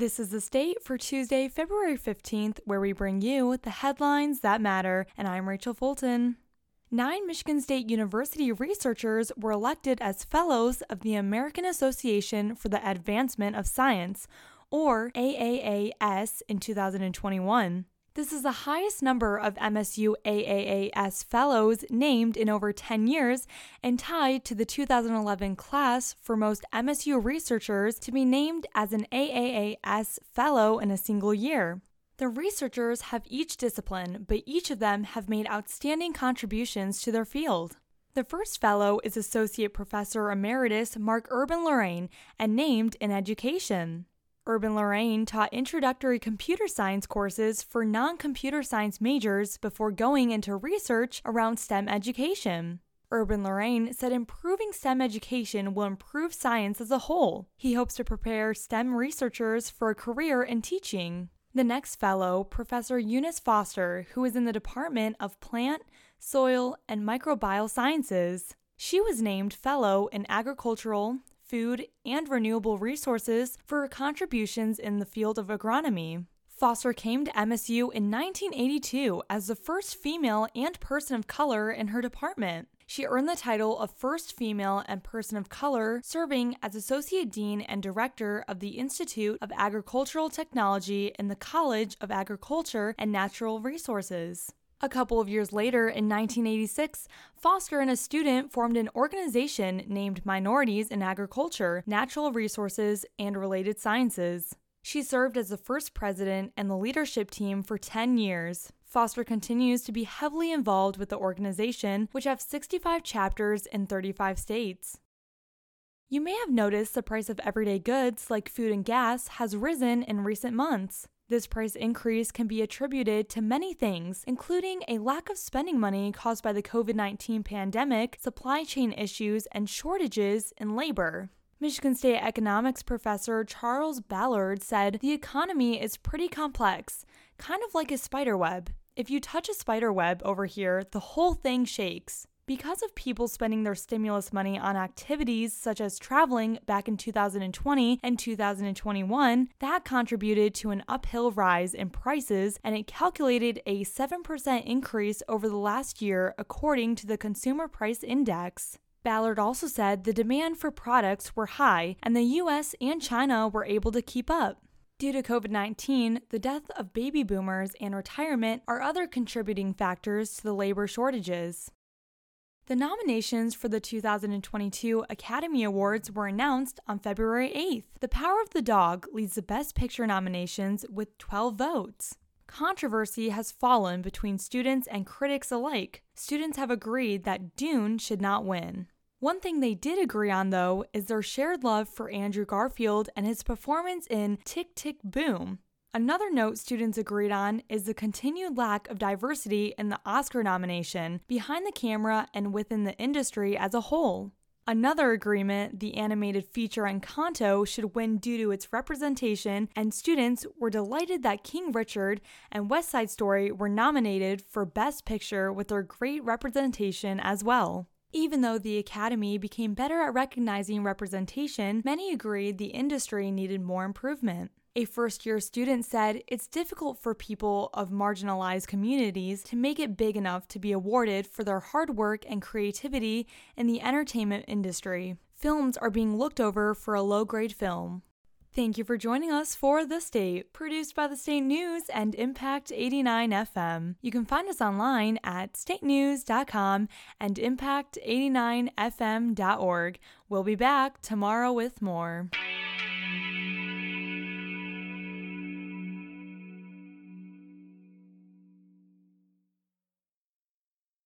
This is the state for Tuesday, February 15th, where we bring you the headlines that matter, and I'm Rachel Fulton. Nine Michigan State University researchers were elected as Fellows of the American Association for the Advancement of Science, or AAAS, in 2021. This is the highest number of MSU AAAS fellows named in over 10 years and tied to the 2011 class for most MSU researchers to be named as an AAAS fellow in a single year. The researchers have each discipline, but each of them have made outstanding contributions to their field. The first fellow is Associate Professor Emeritus Mark Urban Lurain and named in education. Urban Lurain taught introductory computer science courses for non computer science majors before going into research around STEM education. Urban Lurain said improving STEM education will improve science as a whole. He hopes to prepare STEM researchers for a career in teaching. The next fellow, Professor Eunice Foster, who is in the Department of Plant, Soil, and Microbial Sciences. She was named Fellow in Agricultural, food, and renewable resources for her contributions in the field of agronomy. Foster came to MSU in 1982 as the first female and person of color in her department. She earned the title of First Female and Person of Color, serving as Associate Dean and Director of the Institute of Agricultural Technology in the College of Agriculture and Natural Resources. A couple of years later, in 1986, Foster and a student formed an organization named Minorities in Agriculture, Natural Resources, and Related Sciences. She served as the first president and the leadership team for 10 years. Foster continues to be heavily involved with the organization, which has 65 chapters in 35 states. You may have noticed the price of everyday goods like food and gas has risen in recent months. This price increase can be attributed to many things, including a lack of spending money caused by the COVID 19 pandemic, supply chain issues, and shortages in labor. Michigan State economics professor Charles Ballard said the economy is pretty complex, kind of like a spider web. If you touch a spider web over here, the whole thing shakes. Because of people spending their stimulus money on activities such as traveling back in 2020 and 2021, that contributed to an uphill rise in prices and it calculated a 7% increase over the last year according to the Consumer Price Index. Ballard also said the demand for products were high and the US and China were able to keep up. Due to COVID 19, the death of baby boomers and retirement are other contributing factors to the labor shortages. The nominations for the 2022 Academy Awards were announced on February 8th. The Power of the Dog leads the Best Picture nominations with 12 votes. Controversy has fallen between students and critics alike. Students have agreed that Dune should not win. One thing they did agree on, though, is their shared love for Andrew Garfield and his performance in Tick Tick Boom. Another note students agreed on is the continued lack of diversity in the Oscar nomination, behind the camera, and within the industry as a whole. Another agreement, the animated feature Encanto should win due to its representation, and students were delighted that King Richard and West Side Story were nominated for Best Picture with their great representation as well. Even though the Academy became better at recognizing representation, many agreed the industry needed more improvement. A first year student said it's difficult for people of marginalized communities to make it big enough to be awarded for their hard work and creativity in the entertainment industry. Films are being looked over for a low grade film. Thank you for joining us for The State, produced by the State News and Impact 89 FM. You can find us online at statenews.com and impact89fm.org. We'll be back tomorrow with more.